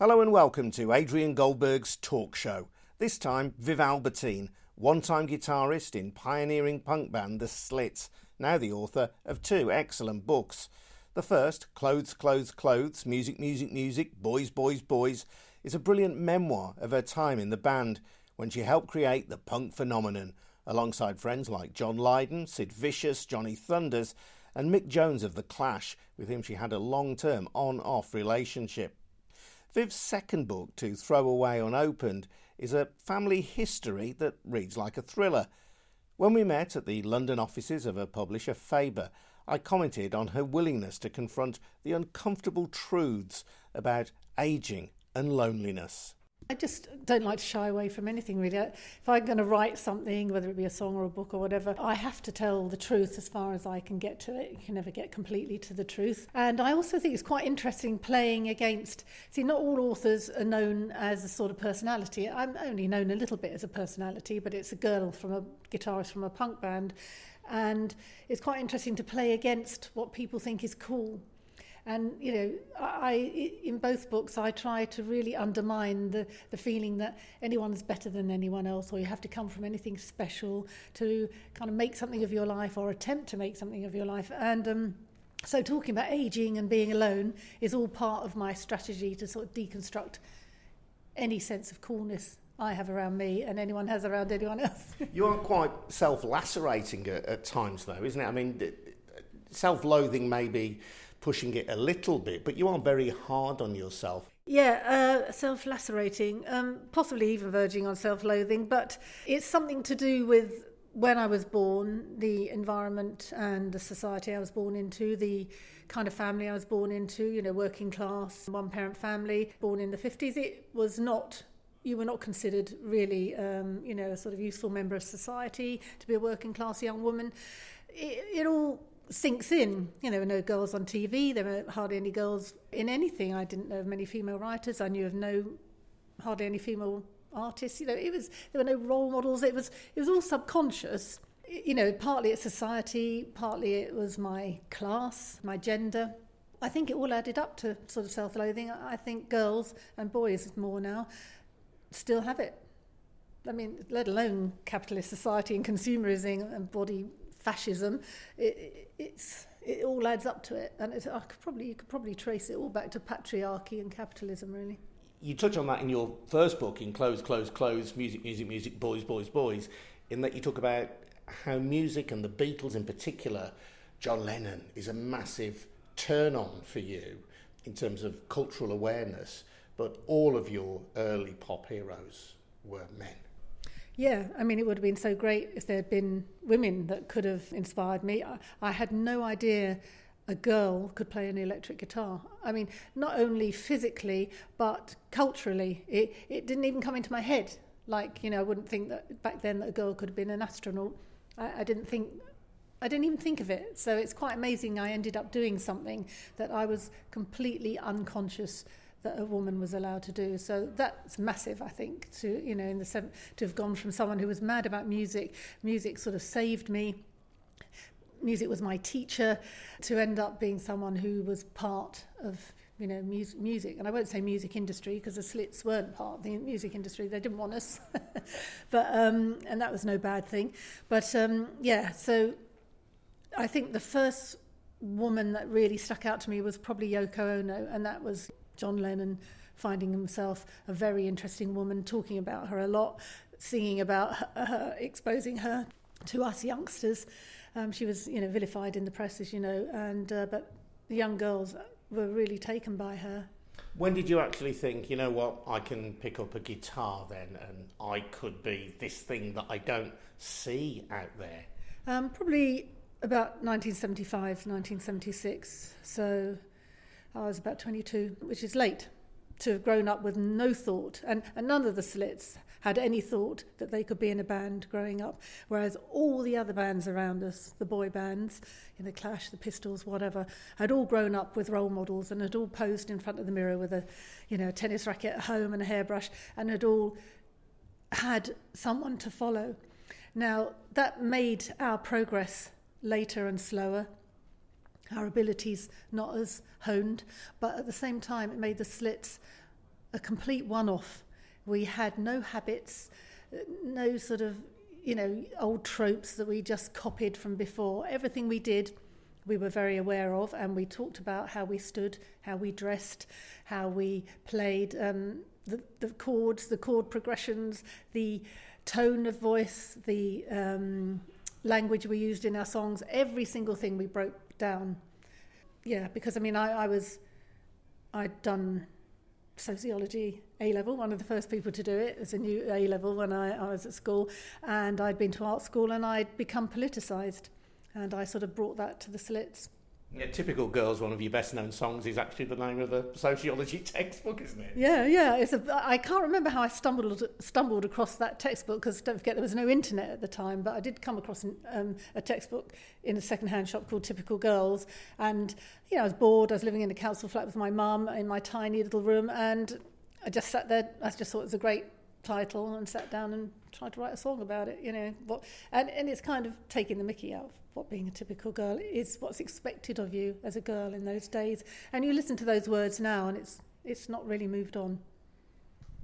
Hello and welcome to Adrian Goldberg's talk show. This time, Viv Albertine, one time guitarist in pioneering punk band The Slits, now the author of two excellent books. The first, Clothes, Clothes, Clothes, Music, Music, Music, Boys, Boys, Boys, is a brilliant memoir of her time in the band when she helped create the punk phenomenon alongside friends like John Lydon, Sid Vicious, Johnny Thunders, and Mick Jones of The Clash, with whom she had a long term on off relationship. Viv's second book, To Throw Away Unopened, is a family history that reads like a thriller. When we met at the London offices of her publisher Faber, I commented on her willingness to confront the uncomfortable truths about ageing and loneliness. I just don't like to shy away from anything really. If I'm going to write something, whether it be a song or a book or whatever, I have to tell the truth as far as I can get to it. You can never get completely to the truth. And I also think it's quite interesting playing against. See, not all authors are known as a sort of personality. I'm only known a little bit as a personality, but it's a girl from a guitarist from a punk band. And it's quite interesting to play against what people think is cool. And you know, I in both books I try to really undermine the the feeling that anyone's better than anyone else, or you have to come from anything special to kind of make something of your life or attempt to make something of your life. And um, so, talking about aging and being alone is all part of my strategy to sort of deconstruct any sense of coolness I have around me and anyone has around anyone else. you aren't quite self lacerating at, at, times, though, isn't it? I mean, self loathing maybe pushing it a little bit, but you are very hard on yourself. Yeah, uh, self lacerating, um, possibly even verging on self loathing, but it's something to do with when I was born, the environment and the society I was born into, the kind of family I was born into, you know, working class, one parent family, born in the 50s, it was not you were not considered really, um, you know, a sort of useful member of society to be a working class young woman. It, it all sinks in. You know, there were no girls on TV. There were hardly any girls in anything. I didn't know of many female writers. I knew of no hardly any female artists. You know, it was there were no role models. It was it was all subconscious. You know, partly it's society, partly it was my class, my gender. I think it all added up to sort of self-loathing. I think girls and boys more now still have it. I mean, let alone capitalist society and consumerism and body fascism, it, it's it all adds up to it, and I could probably you could probably trace it all back to patriarchy and capitalism, really. You touch on that in your first book, in Clothes, Clothes, Clothes, Music, Music, Music, Boys, Boys, Boys, in that you talk about how music and the Beatles in particular, John Lennon, is a massive turn on for you in terms of cultural awareness, but all of your early pop heroes were men. Yeah, I mean, it would have been so great if there had been women that could have inspired me. I, I had no idea a girl could play an electric guitar. I mean, not only physically, but culturally. It, it didn't even come into my head. Like, you know, I wouldn't think that back then that a girl could have been an astronaut. I, I didn't think I didn't even think of it. So it's quite amazing I ended up doing something that I was completely unconscious that a woman was allowed to do. So that's massive, I think, to you know, in the seven, to have gone from someone who was mad about music, music sort of saved me. Music was my teacher, to end up being someone who was part of you know music, music. and I won't say music industry because the Slits weren't part of the music industry. They didn't want us, but um, and that was no bad thing. But um, yeah, so I think the first woman that really stuck out to me was probably Yoko Ono, and that was John Lennon finding himself a very interesting woman, talking about her a lot, singing about her, her exposing her to us youngsters. Um, she was, you know, vilified in the press, as you know, and uh, but the young girls were really taken by her. When did you actually think, you know what, I can pick up a guitar then, and I could be this thing that I don't see out there? Um, probably about 1975, 1976. So I was about 22, which is late to have grown up with no thought. And, and none of the slits had any thought that they could be in a band growing up, whereas all the other bands around us, the boy bands, in the Clash, the Pistols, whatever, had all grown up with role models and had all posed in front of the mirror with a, you know, a tennis racket at home and a hairbrush, and had all had someone to follow. Now that made our progress later and slower our abilities not as honed, but at the same time, it made the slits a complete one off. We had no habits, no sort of, you know, old tropes that we just copied from before. Everything we did, we were very aware of, and we talked about how we stood, how we dressed, how we played um, the, the chords, the chord progressions, the tone of voice, the um, language we used in our songs, every single thing we broke down. Yeah, because I mean, I, I was, I'd done sociology A level, one of the first people to do it as a new A level when I, I was at school, and I'd been to art school and I'd become politicised, and I sort of brought that to the slits. Yeah, typical girls. One of your best known songs is actually the name of the sociology textbook, isn't it? Yeah, yeah. It's a. I can't remember how I stumbled stumbled across that textbook because don't forget there was no internet at the time. But I did come across an, um, a textbook in a second-hand shop called Typical Girls, and you know I was bored. I was living in a council flat with my mum in my tiny little room, and I just sat there. I just thought it was a great title and sat down and tried to write a song about it. You know, and and it's kind of taking the Mickey out what being a typical girl is, what's expected of you as a girl in those days. And you listen to those words now, and it's it's not really moved on.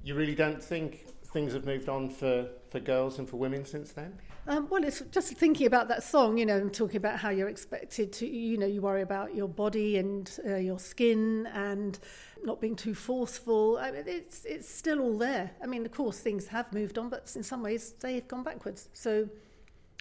You really don't think things have moved on for, for girls and for women since then? Um, well, it's just thinking about that song, you know, and talking about how you're expected to, you know, you worry about your body and uh, your skin and not being too forceful. I mean, it's it's still all there. I mean, of course, things have moved on, but in some ways they have gone backwards. So.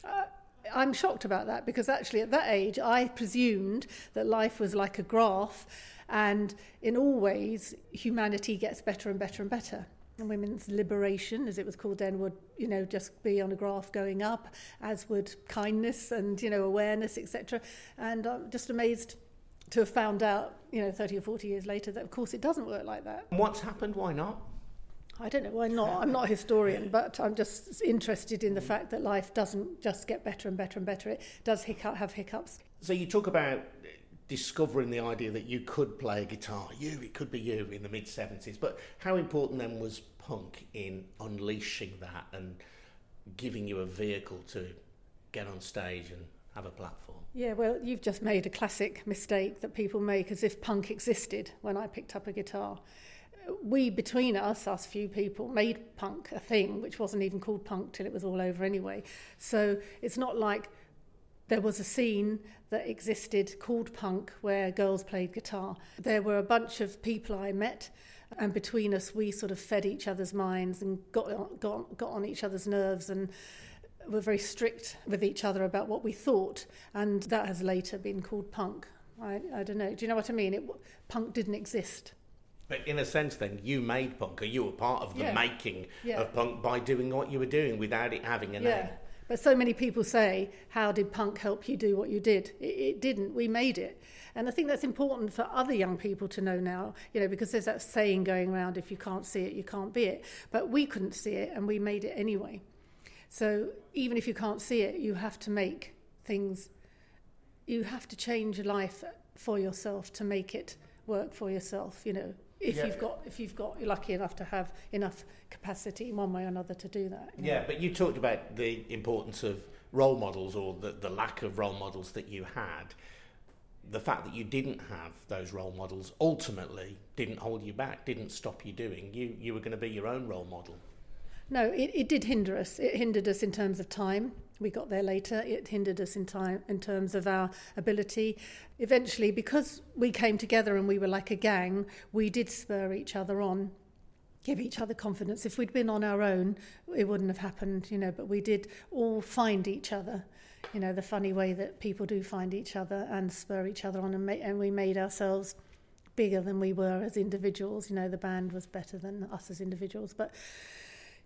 Uh, I'm shocked about that because actually at that age I presumed that life was like a graph and in all ways humanity gets better and better and better. And women's liberation, as it was called then, would you know just be on a graph going up, as would kindness and you know awareness, etc. And I'm just amazed to have found out, you know, 30 or 40 years later that of course it doesn't work like that. What's happened? Why not? I don't know why not. I'm not a historian, but I'm just interested in the mm. fact that life doesn't just get better and better and better. It does hiccup, have hiccups. So you talk about discovering the idea that you could play a guitar. You, it could be you in the mid 70s. But how important then was punk in unleashing that and giving you a vehicle to get on stage and have a platform? Yeah, well, you've just made a classic mistake that people make as if punk existed when I picked up a guitar we between us, us few people, made punk a thing, which wasn't even called punk till it was all over anyway. So it's not like there was a scene that existed called punk where girls played guitar. There were a bunch of people I met, and between us, we sort of fed each other's minds and got got got on each other's nerves and were very strict with each other about what we thought, and that has later been called punk. I, I don't know. Do you know what I mean? It, punk didn't exist. But in a sense, then you made punk, or you were part of the yeah. making yeah. of punk by doing what you were doing without it having a yeah. name. But so many people say, "How did punk help you do what you did?" It, it didn't. We made it, and I think that's important for other young people to know now. You know, because there's that saying going around: "If you can't see it, you can't be it." But we couldn't see it, and we made it anyway. So even if you can't see it, you have to make things. You have to change life for yourself to make it work for yourself. You know, if yeah. you've got if you've got you're lucky enough to have enough capacity in one way or another to do that. Yeah, know? but you talked about the importance of role models or the, the lack of role models that you had. The fact that you didn't have those role models ultimately didn't hold you back, didn't stop you doing. You you were going to be your own role model. No, it, it did hinder us. It hindered us in terms of time. We got there later. It hindered us in time in terms of our ability. Eventually, because we came together and we were like a gang, we did spur each other on, give each other confidence. If we'd been on our own, it wouldn't have happened, you know. But we did all find each other, you know, the funny way that people do find each other and spur each other on, and, ma- and we made ourselves bigger than we were as individuals. You know, the band was better than us as individuals, but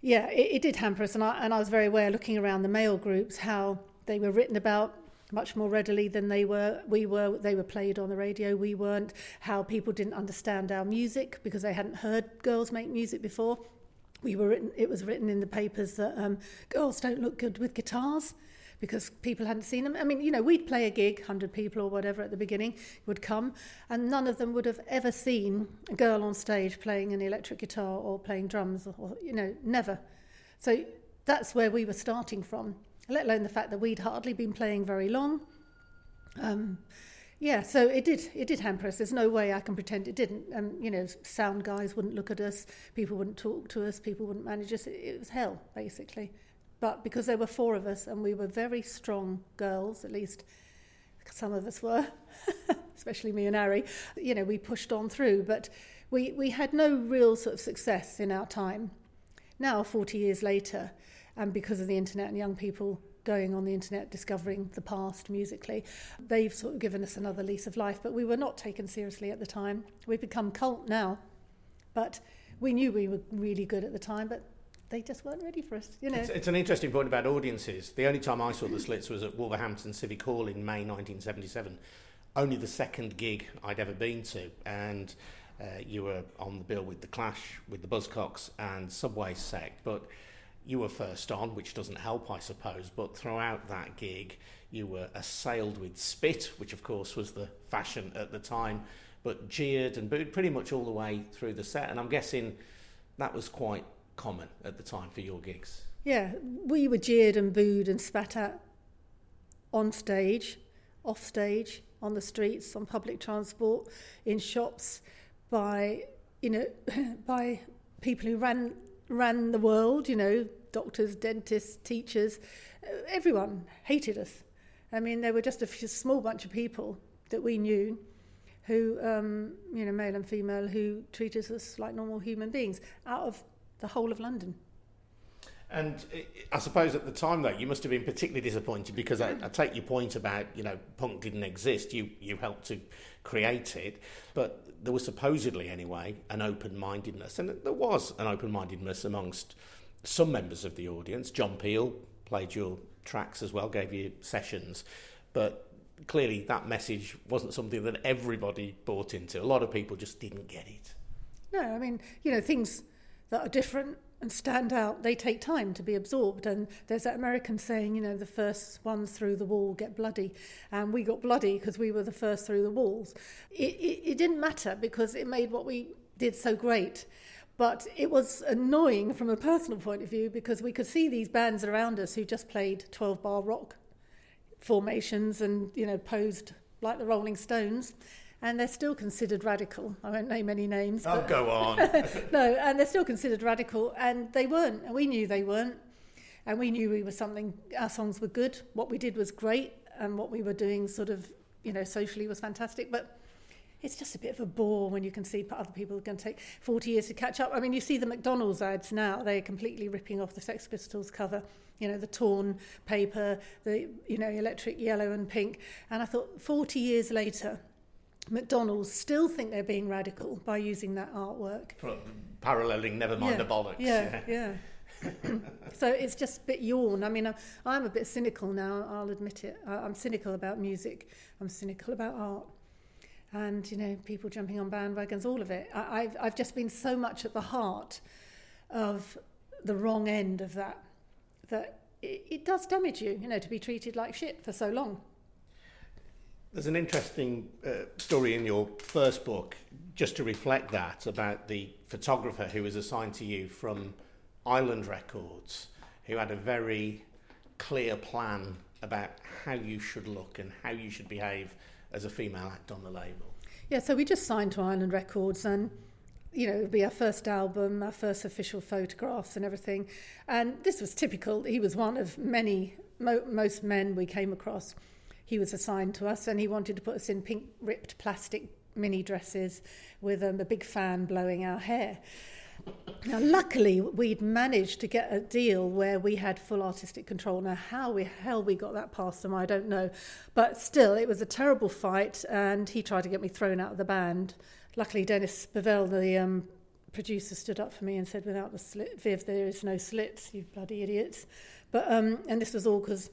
yeah, it, it did hamper us, and I, and I was very aware, looking around the male groups, how they were written about much more readily than they were we were they were played on the radio. We weren't. How people didn't understand our music because they hadn't heard girls make music before. We were written it was written in the papers that um, girls don't look good with guitars because people hadn't seen them. I mean, you know, we'd play a gig, 100 people or whatever at the beginning would come, and none of them would have ever seen a girl on stage playing an electric guitar or playing drums, or, you know, never. So that's where we were starting from, let alone the fact that we'd hardly been playing very long. Um, Yeah, so it did. It did hamper us. There's no way I can pretend it didn't. And um, you know, sound guys wouldn't look at us. People wouldn't talk to us. People wouldn't manage us. It, it was hell, basically. But because there were four of us and we were very strong girls, at least some of us were, especially me and Ari, you know, we pushed on through. But we, we had no real sort of success in our time. Now, 40 years later, and because of the internet and young people going on the internet, discovering the past musically, they've sort of given us another lease of life. But we were not taken seriously at the time. We've become cult now, but we knew we were really good at the time. But they just weren't ready for us. You know, it's, it's, an interesting point about audiences. The only time I saw the Slits was at Wolverhampton Civic Hall in May 1977. Only the second gig I'd ever been to, and uh, you were on the bill with the Clash, with the Buzzcocks, and Subway Sect, but you were first on, which doesn't help, I suppose. But throughout that gig, you were assailed with spit, which of course was the fashion at the time, but jeered and booed pretty much all the way through the set. And I'm guessing that was quite common at the time for your gigs? Yeah, we were jeered and booed and spat at on stage, off stage, on the streets, on public transport, in shops, by you know, by people who ran ran the world. You know, doctors, dentists, teachers, everyone hated us. I mean, there were just a few, small bunch of people that we knew who, um, you know, male and female, who treated us like normal human beings out of the whole of London. And uh, I suppose at the time, though, you must have been particularly disappointed because I, I, take your point about you know punk didn't exist. You you helped to create it, but there was supposedly anyway an open-mindedness, and there was an open-mindedness amongst some members of the audience. John Peel played your tracks as well, gave you sessions, but clearly that message wasn't something that everybody bought into. A lot of people just didn't get it. No, I mean you know things that are different and stand out, they take time to be absorbed. And there's that American saying, you know, the first ones through the wall get bloody. And we got bloody because we were the first through the walls. It, it, it didn't matter because it made what we did so great. But it was annoying from a personal point of view because we could see these bands around us who just played 12 bar rock formations and, you know, posed like the Rolling Stones and they're still considered radical. I won't name any names. Oh, go on. no, and they're still considered radical, and they weren't, and we knew they weren't, and we knew we were something. Our songs were good. What we did was great, and what we were doing, sort of, you know, socially was fantastic, but. It's just a bit of a bore when you can see other people are going to take 40 years to catch up. I mean, you see the McDonald's ads now, they're completely ripping off the Sex Pistols cover you know, the torn paper, the, you know, electric yellow and pink. And I thought 40 years later, McDonald's still think they're being radical by using that artwork. Paralleling, never mind yeah, the bollocks. Yeah, yeah. yeah. so it's just a bit yawn. I mean, I'm, I'm a bit cynical now, I'll admit it. I, I'm cynical about music, I'm cynical about art. And, you know, people jumping on bandwagons, all of it. I, I've, I've just been so much at the heart of the wrong end of that that it, it does damage you, you know, to be treated like shit for so long. There's an interesting uh, story in your first book, just to reflect that, about the photographer who was assigned to you from Island Records, who had a very clear plan about how you should look and how you should behave as a female act on the label. Yeah, so we just signed to Island Records and you know, it would be our first album, our first official photographs and everything. And this was typical. He was one of many, mo- most men we came across he was assigned to us and he wanted to put us in pink ripped plastic mini dresses with um, a big fan blowing our hair. Now, luckily, we'd managed to get a deal where we had full artistic control. Now, how we hell we got that past them, I don't know. But still, it was a terrible fight, and he tried to get me thrown out of the band. Luckily, Dennis Bovell, the um, producer, stood up for me and said, "Without the slit, Viv, there is no slits, you bloody idiots." But um, and this was all because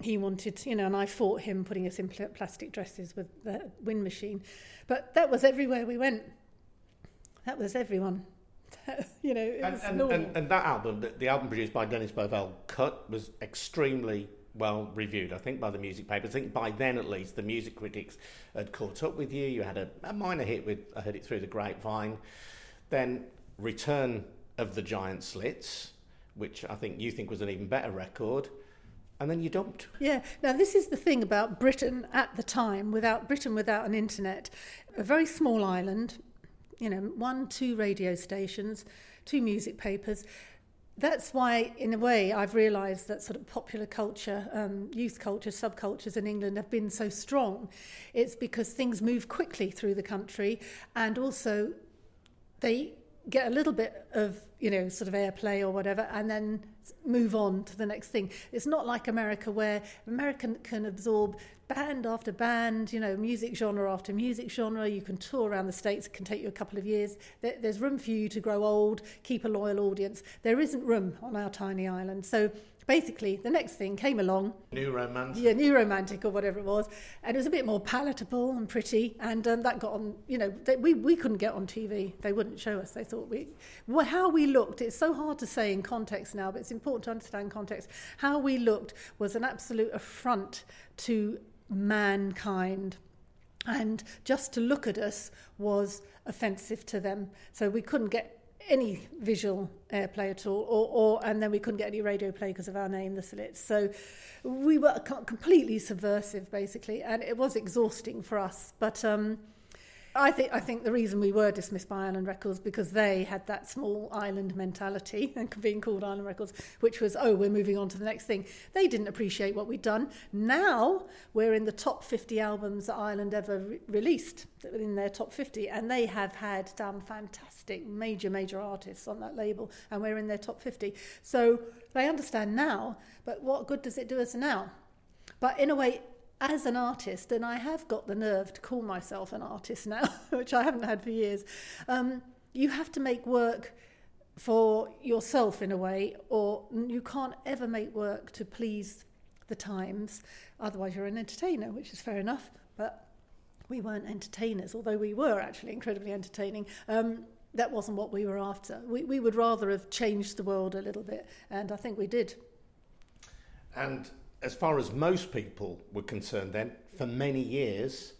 he wanted, you know, and I fought him putting us in pl- plastic dresses with the wind machine. But that was everywhere we went. That was everyone. you know, and, and. And, and that album, the, the album produced by Dennis Bovell, Cut, was extremely well reviewed, I think, by the music papers. I think by then, at least, the music critics had caught up with you. You had a, a minor hit with I Heard It Through the Grapevine. Then Return of the Giant Slits, which I think you think was an even better record and then you dumped. Yeah. Now this is the thing about Britain at the time, without Britain without an internet, a very small island, you know, one, two radio stations, two music papers. That's why, in a way, I've realised that sort of popular culture, um, youth culture, subcultures in England have been so strong. It's because things move quickly through the country, and also they get a little bit of you know sort of airplay or whatever and then move on to the next thing. It's not like america where american can absorb band after band you know music genre after music genre. You can tour around the states it can take you a couple of years. There's room for you to grow old keep a loyal audience. There isn't room on our tiny island. So basically the next thing came along. New romantic. Yeah new romantic or whatever it was. And it was a bit more palatable and pretty. And um, that got on you know they, we, we couldn't get on tv they wouldn't show us. They thought we well, how we looked it's so hard to say in context now but it's important to understand context. How we looked was an absolute affront to mankind. And just to look at us was offensive to them. So we couldn't get any visual airplay at all, or, or and then we couldn't get any radio play because of our name, the Slits. So we were completely subversive, basically, and it was exhausting for us. But um, I think I think the reason we were dismissed by Island Records because they had that small island mentality and being called Island Records, which was oh we're moving on to the next thing. They didn't appreciate what we'd done. Now we're in the top 50 albums that Island ever re- released in their top 50, and they have had some fantastic major major artists on that label, and we're in their top 50. So they understand now, but what good does it do us now? But in a way, as an artist, and I have got the nerve to call myself an artist now, which I haven't had for years, um, you have to make work for yourself in a way, or you can't ever make work to please the times. Otherwise, you're an entertainer, which is fair enough. But we weren't entertainers, although we were actually incredibly entertaining. Um, that wasn't what we were after. We, we would rather have changed the world a little bit, and I think we did. And as far as most people were concerned then, for many years,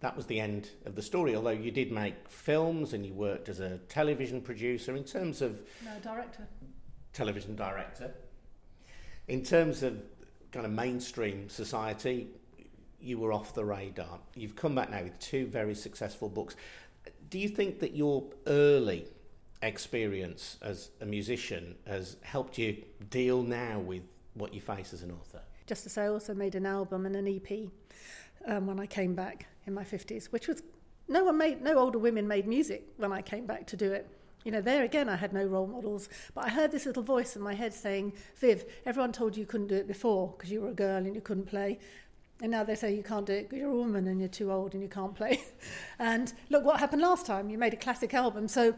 that was the end of the story. Although you did make films and you worked as a television producer, in terms of. No, director. Television director. In terms of kind of mainstream society, you were off the radar. You've come back now with two very successful books. Do you think that your early experience as a musician has helped you deal now with what you face as an author? Just say, I also made an album and an EP um, when I came back in my 50s, which was no one made, no older women made music when I came back to do it. You know, there again, I had no role models, but I heard this little voice in my head saying, Viv, everyone told you you couldn't do it before because you were a girl and you couldn't play. And now they say you can't do it because you're a woman and you're too old and you can't play. and look what happened last time. You made a classic album. So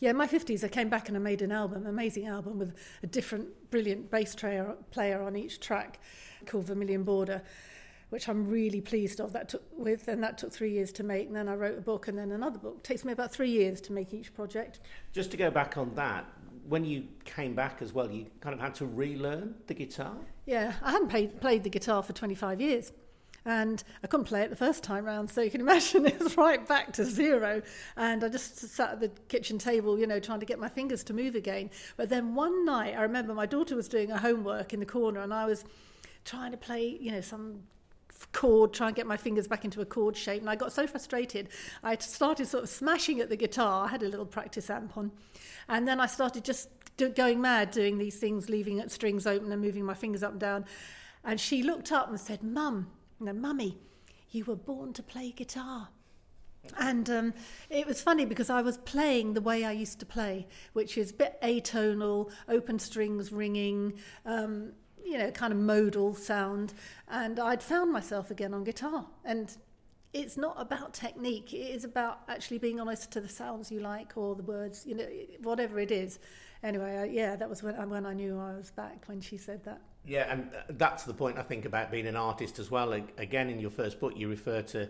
yeah, in my 50s, I came back and I made an album, amazing album with a different, brilliant bass player, player on each track called Vermilion Border, which I'm really pleased of. That took with, and that took three years to make. And then I wrote a book and then another book. It takes me about three years to make each project. Just to go back on that, when you came back as well, you kind of had to relearn the guitar? Yeah, I hadn't played, played the guitar for 25 years and I couldn't play it the first time round, so you can imagine it was right back to zero. And I just sat at the kitchen table, you know, trying to get my fingers to move again. But then one night, I remember my daughter was doing her homework in the corner, and I was trying to play, you know, some chord, try and get my fingers back into a chord shape. And I got so frustrated, I started sort of smashing at the guitar. I had a little practice amp on. And then I started just do, going mad doing these things, leaving strings open and moving my fingers up and down. And she looked up and said, Mum, no, Mummy, you were born to play guitar. And um, it was funny because I was playing the way I used to play, which is a bit atonal, open strings ringing, um, you know, kind of modal sound. And I'd found myself again on guitar. And it's not about technique, it is about actually being honest to the sounds you like or the words, you know, whatever it is. Anyway, I, yeah, that was when, when I knew I was back when she said that. Yeah, and that's the point I think about being an artist as well. Again, in your first book, you refer to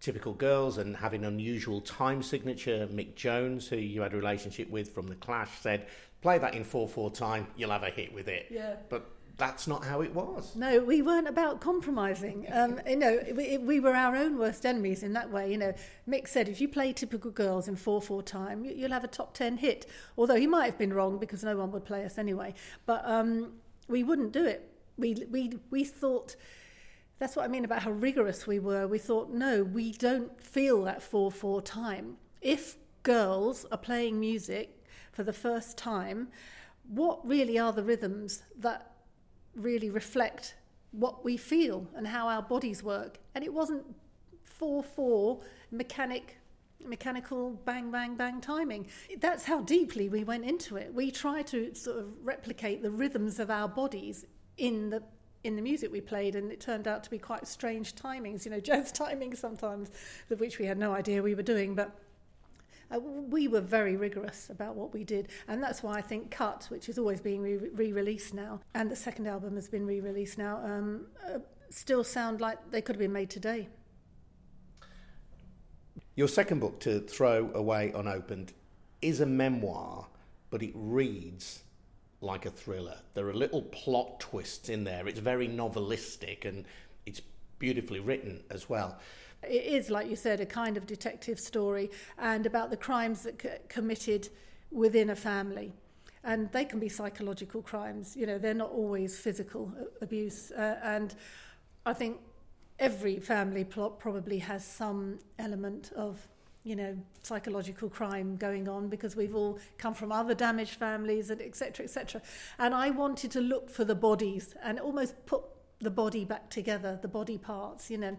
typical girls and having unusual time signature. Mick Jones, who you had a relationship with from The Clash, said, play that in 4 4 time, you'll have a hit with it. Yeah. But that's not how it was. No, we weren't about compromising. Um, you know, we, we, were our own worst enemies in that way. You know, Mick said if you play typical girls in 4 4 time, you, will have a top 10 hit. Although he might have been wrong because no one would play us anyway. But um, we wouldn't do it. we, we, we thought, that's what I mean about how rigorous we were. We thought, no, we don't feel that 4 4 time. If girls are playing music for the first time, what really are the rhythms that really reflect what we feel and how our bodies work? And it wasn't 4 4 mechanic mechanical bang bang bang timing that's how deeply we went into it we try to sort of replicate the rhythms of our bodies in the in the music we played, and it turned out to be quite strange timings, you know, jazz timings sometimes, of which we had no idea we were doing. But uh, we were very rigorous about what we did, and that's why I think Cut, which is always being re released now, and the second album has been re released now, um, uh, still sound like they could have been made today. Your second book, To Throw Away Unopened, is a memoir, but it reads like a thriller. There are little plot twists in there. It's very novelistic and it's beautifully written as well. It is, like you said, a kind of detective story and about the crimes that c- committed within a family. And they can be psychological crimes, you know, they're not always physical abuse. Uh, and I think every family plot probably has some element of you know, psychological crime going on because we've all come from other damaged families and etc. etc. And I wanted to look for the bodies and almost put the body back together, the body parts, you know.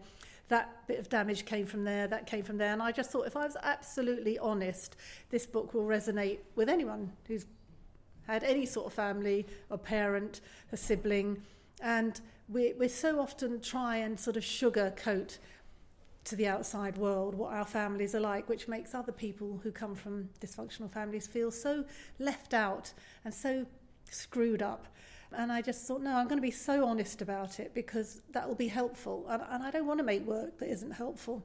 That bit of damage came from there, that came from there. And I just thought if I was absolutely honest, this book will resonate with anyone who's had any sort of family, a parent, a sibling. And we, we so often try and sort of sugarcoat to the outside world what our families are like, which makes other people who come from dysfunctional families feel so left out and so screwed up. And I just thought, no, I'm going to be so honest about it because that will be helpful. And, and I don't want to make work that isn't helpful.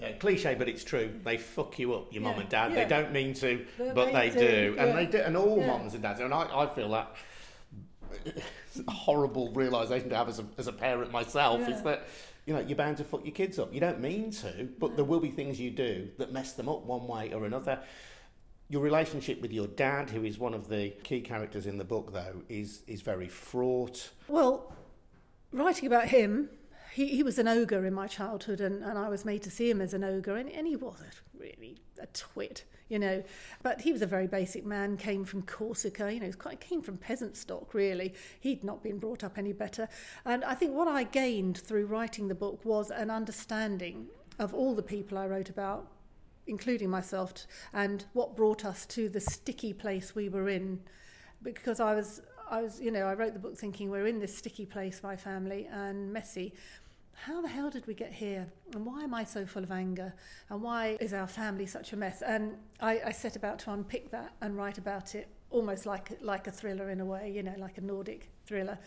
Yeah, cliche, but it's true. They fuck you up, your yeah, mum and dad. Yeah. They don't mean to, but, but they, they, do, do. and they do, and all mums and dads. And I, I feel that horrible realization to have as a, as a parent myself is that you know, you're bound to fuck your kids up. You don't mean to, but there will be things you do that mess them up one way or another. Your relationship with your dad, who is one of the key characters in the book, though, is is very fraught. Well, writing about him, he, he was an ogre in my childhood, and, and I was made to see him as an ogre, and, and he was a, really a twit you know. But he was a very basic man, came from Corsica, you know, quite, came from peasant stock, really. He'd not been brought up any better. And I think what I gained through writing the book was an understanding of all the people I wrote about, including myself, and what brought us to the sticky place we were in. Because I was, I was, you know, I wrote the book thinking we're in this sticky place, my family, and messy how the hell did we get here? And why am I so full of anger? And why is our family such a mess? And I, I set about to unpick that and write about it almost like, like a thriller in a way, you know, like a Nordic thriller.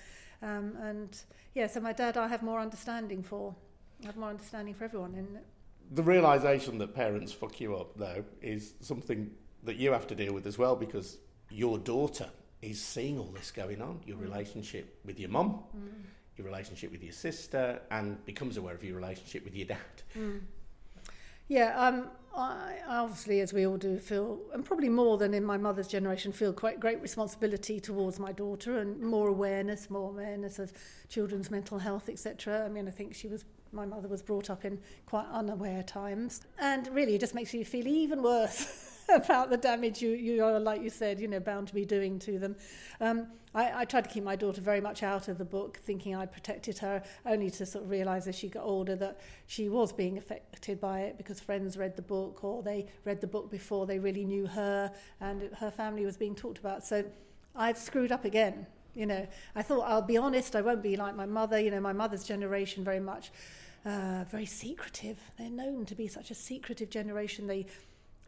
Um, and yeah, so my dad, I have more understanding for. I have more understanding for everyone in it. The realization that parents fuck you up, though, is something that you have to deal with as well because your daughter is seeing all this going on. Your mm. relationship with your mum. Mm your relationship with your sister and becomes aware of your relationship with your dad. Mm. Yeah, um, I, obviously, as we all do, feel, and probably more than in my mother's generation, feel quite great responsibility towards my daughter and more awareness, more awareness of children's mental health, etc. I mean, I think she was, my mother was brought up in quite unaware times. And really, it just makes you feel even worse. about the damage you, you are, like you said, you know, bound to be doing to them. Um, I, I tried to keep my daughter very much out of the book, thinking I protected her, only to sort of realise as she got older that she was being affected by it because friends read the book or they read the book before they really knew her and her family was being talked about. So I've screwed up again. You know, I thought I'll be honest, I won't be like my mother. You know, my mother's generation very much uh, very secretive. They're known to be such a secretive generation. They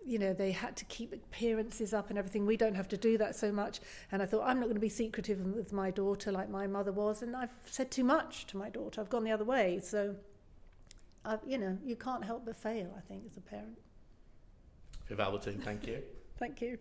you know, they had to keep appearances up and everything. We don't have to do that so much. And I thought, I'm not going to be secretive with my daughter like my mother was. And I've said too much to my daughter. I've gone the other way. So, uh, you know, you can't help but fail, I think, as a parent. Viv Albertine, thank you. thank you.